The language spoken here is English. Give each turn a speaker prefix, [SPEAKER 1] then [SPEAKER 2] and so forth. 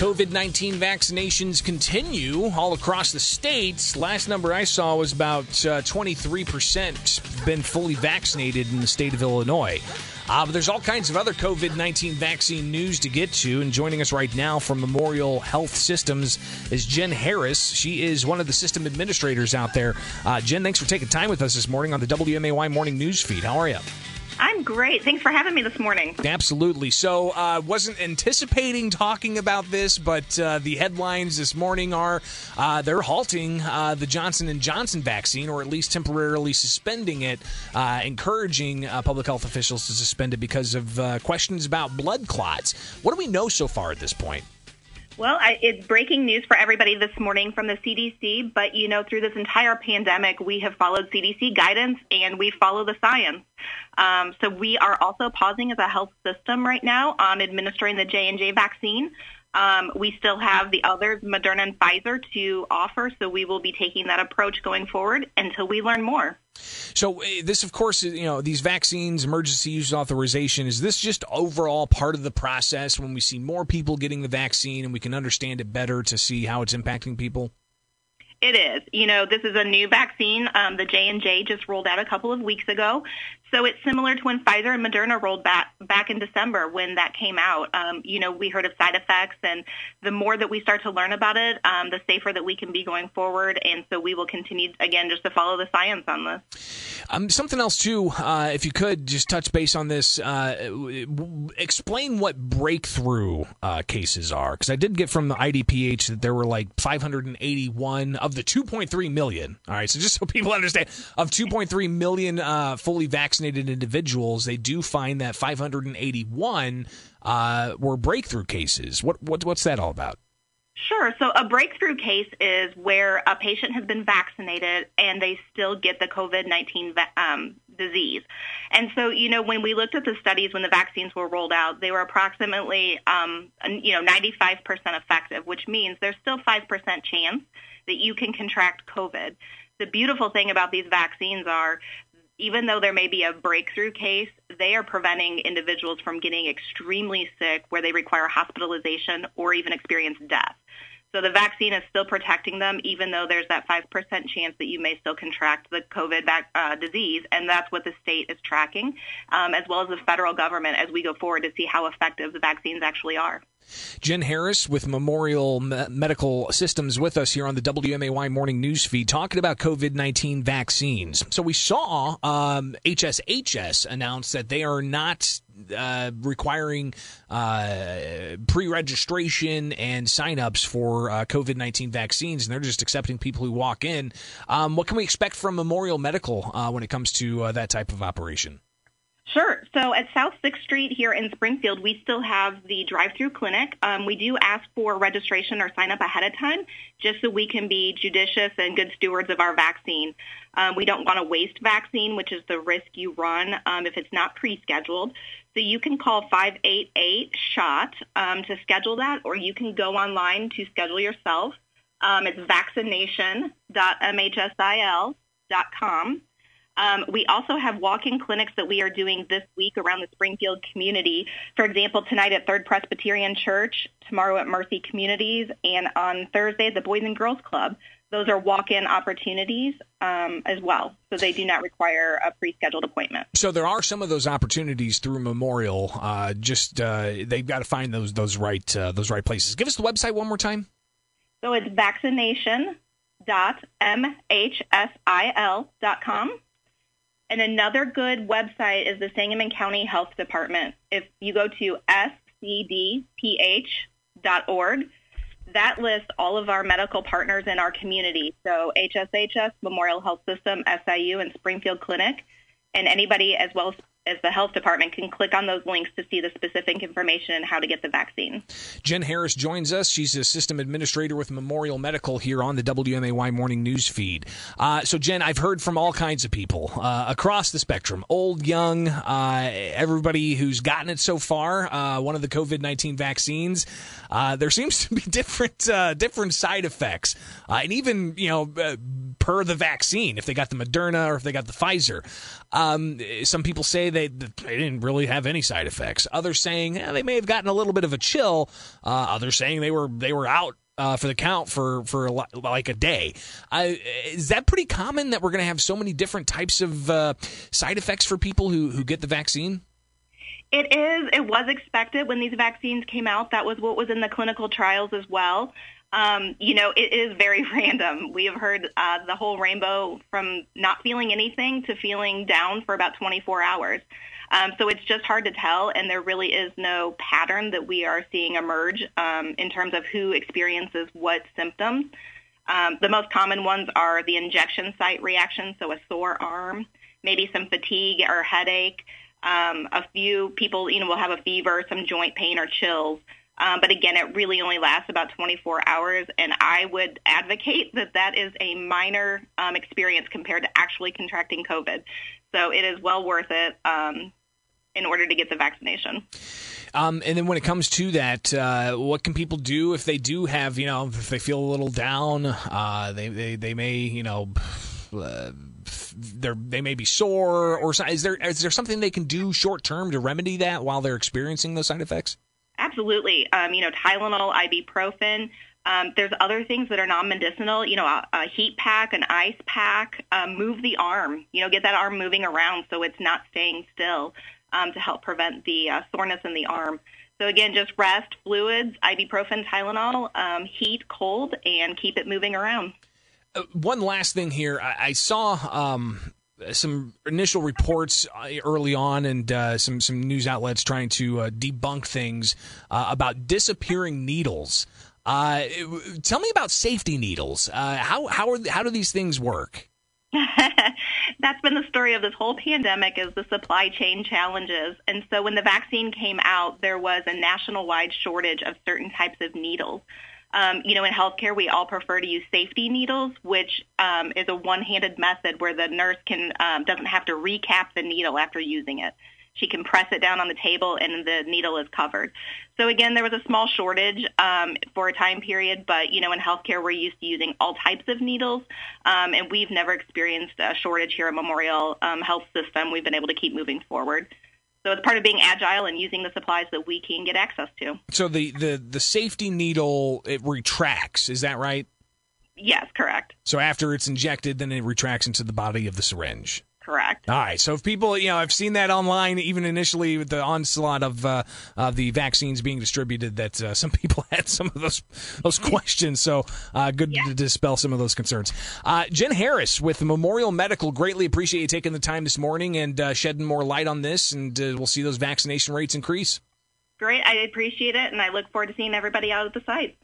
[SPEAKER 1] COVID 19 vaccinations continue all across the states. Last number I saw was about uh, 23% been fully vaccinated in the state of Illinois. Uh, but there's all kinds of other COVID 19 vaccine news to get to. And joining us right now from Memorial Health Systems is Jen Harris. She is one of the system administrators out there. Uh, Jen, thanks for taking time with us this morning on the WMAY Morning News Feed. How are you?
[SPEAKER 2] I'm great. Thanks for having me this morning.
[SPEAKER 1] Absolutely. So, uh, wasn't anticipating talking about this, but uh, the headlines this morning are uh, they're halting uh, the Johnson and Johnson vaccine, or at least temporarily suspending it, uh, encouraging uh, public health officials to suspend it because of questions about blood clots. What do we know so far at this point?
[SPEAKER 2] Well, I, it's breaking news for everybody this morning from the CDC, but you know, through this entire pandemic, we have followed CDC guidance and we follow the science. Um, so we are also pausing as a health system right now on administering the J&J vaccine. Um, we still have the others, Moderna and Pfizer, to offer, so we will be taking that approach going forward until we learn more.
[SPEAKER 1] So eh, this, of course, you know these vaccines, emergency use authorization. Is this just overall part of the process when we see more people getting the vaccine and we can understand it better to see how it's impacting people?
[SPEAKER 2] It is. You know, this is a new vaccine. Um, the J and J just rolled out a couple of weeks ago, so it's similar to when Pfizer and Moderna rolled back back in December when that came out. Um, you know, we heard of side effects, and the more that we start to learn about it, um, the safer that we can be going forward. And so we will continue again just to follow the science on this.
[SPEAKER 1] Um, something else too, uh, if you could just touch base on this, uh, explain what breakthrough uh, cases are, because I did get from the IDPH that there were like 581 of the 2.3 million. All right, so just so people understand, of 2.3 million uh, fully vaccinated vaccinated individuals, they do find that 581 uh, were breakthrough cases. What, what what's that all about?
[SPEAKER 2] Sure. So a breakthrough case is where a patient has been vaccinated and they still get the COVID-19 um, disease. And so, you know, when we looked at the studies when the vaccines were rolled out, they were approximately, um, you know, 95% effective, which means there's still 5% chance that you can contract COVID. The beautiful thing about these vaccines are even though there may be a breakthrough case, they are preventing individuals from getting extremely sick where they require hospitalization or even experience death. So the vaccine is still protecting them, even though there's that 5% chance that you may still contract the COVID uh, disease. And that's what the state is tracking, um, as well as the federal government as we go forward to see how effective the vaccines actually are.
[SPEAKER 1] Jen Harris with Memorial Medical Systems with us here on the WMAY morning news feed talking about COVID 19 vaccines. So we saw um, HSHS announce that they are not uh, requiring uh, pre registration and sign-ups for uh, COVID 19 vaccines, and they're just accepting people who walk in. Um, what can we expect from Memorial Medical uh, when it comes to uh, that type of operation?
[SPEAKER 2] Sure. So at South 6th Street here in Springfield, we still have the drive-through clinic. Um, we do ask for registration or sign up ahead of time just so we can be judicious and good stewards of our vaccine. Um, we don't want to waste vaccine, which is the risk you run um, if it's not pre-scheduled. So you can call 588-SHOT um, to schedule that, or you can go online to schedule yourself. Um, it's vaccination.mhsil.com. Um, we also have walk-in clinics that we are doing this week around the Springfield community. For example, tonight at Third Presbyterian Church, tomorrow at Mercy Communities, and on Thursday at the Boys and Girls Club. Those are walk-in opportunities um, as well, so they do not require a pre-scheduled appointment.
[SPEAKER 1] So there are some of those opportunities through Memorial. Uh, just uh, they've got to find those those right uh, those right places. Give us the website one more time.
[SPEAKER 2] So it's vaccination.mhsil.com. And another good website is the Sangamon County Health Department. If you go to scdph.org, that lists all of our medical partners in our community. So HSHS, Memorial Health System, SIU, and Springfield Clinic, and anybody as well as as the health department can click on those links to see the specific information and how to get the vaccine.
[SPEAKER 1] Jen Harris joins us. She's a system administrator with Memorial Medical here on the WMAY morning news feed. Uh, so, Jen, I've heard from all kinds of people uh, across the spectrum old, young, uh, everybody who's gotten it so far, uh, one of the COVID 19 vaccines. Uh, there seems to be different uh, different side effects, and even, you know, per the vaccine, if they got the Moderna or if they got the Pfizer. Um, some people say that they, they didn't really have any side effects. Others saying eh, they may have gotten a little bit of a chill. Uh, others saying they were they were out uh, for the count for for like a day. Uh, is that pretty common that we're going to have so many different types of uh, side effects for people who who get the vaccine?
[SPEAKER 2] It is. It was expected when these vaccines came out. That was what was in the clinical trials as well. Um, you know, it is very random. We have heard uh, the whole rainbow from not feeling anything to feeling down for about 24 hours. Um, so it's just hard to tell, and there really is no pattern that we are seeing emerge um, in terms of who experiences what symptoms. Um, the most common ones are the injection site reaction, so a sore arm, maybe some fatigue or headache. Um, a few people, you know, will have a fever, some joint pain or chills. Um, but again, it really only lasts about 24 hours, and I would advocate that that is a minor um, experience compared to actually contracting COVID. So it is well worth it um, in order to get the vaccination.
[SPEAKER 1] Um, and then when it comes to that, uh, what can people do if they do have, you know, if they feel a little down, uh, they, they, they may, you know, uh, they may be sore or is there is there something they can do short term to remedy that while they're experiencing those side effects?
[SPEAKER 2] Absolutely. Um, you know, Tylenol, ibuprofen. Um, there's other things that are non-medicinal, you know, a, a heat pack, an ice pack, um, move the arm, you know, get that arm moving around so it's not staying still um, to help prevent the uh, soreness in the arm. So again, just rest, fluids, ibuprofen, Tylenol, um, heat, cold, and keep it moving around.
[SPEAKER 1] Uh, one last thing here. I, I saw um, some initial reports uh, early on and uh, some some news outlets trying to uh, debunk things uh, about disappearing needles. Uh, tell me about safety needles. Uh, how how are how do these things work?
[SPEAKER 2] That's been the story of this whole pandemic is the supply chain challenges. And so when the vaccine came out, there was a national wide shortage of certain types of needles. Um, you know, in healthcare, we all prefer to use safety needles, which um, is a one-handed method where the nurse can um, doesn't have to recap the needle after using it. She can press it down on the table, and the needle is covered. So again, there was a small shortage um, for a time period, but you know, in healthcare, we're used to using all types of needles, um, and we've never experienced a shortage here at Memorial um, Health System. We've been able to keep moving forward. So it's part of being agile and using the supplies that we can get access to.
[SPEAKER 1] So the the the safety needle it retracts, is that right?
[SPEAKER 2] Yes, correct.
[SPEAKER 1] So after it's injected, then it retracts into the body of the syringe
[SPEAKER 2] correct.
[SPEAKER 1] All right. So if people, you know, I've seen that online, even initially with the onslaught of uh, uh, the vaccines being distributed, that uh, some people had some of those those questions. So uh, good yeah. to dispel some of those concerns. Uh, Jen Harris with Memorial Medical, greatly appreciate you taking the time this morning and uh, shedding more light on this, and we'll see those vaccination rates increase.
[SPEAKER 2] Great. I appreciate it, and I look forward to seeing everybody out at the site.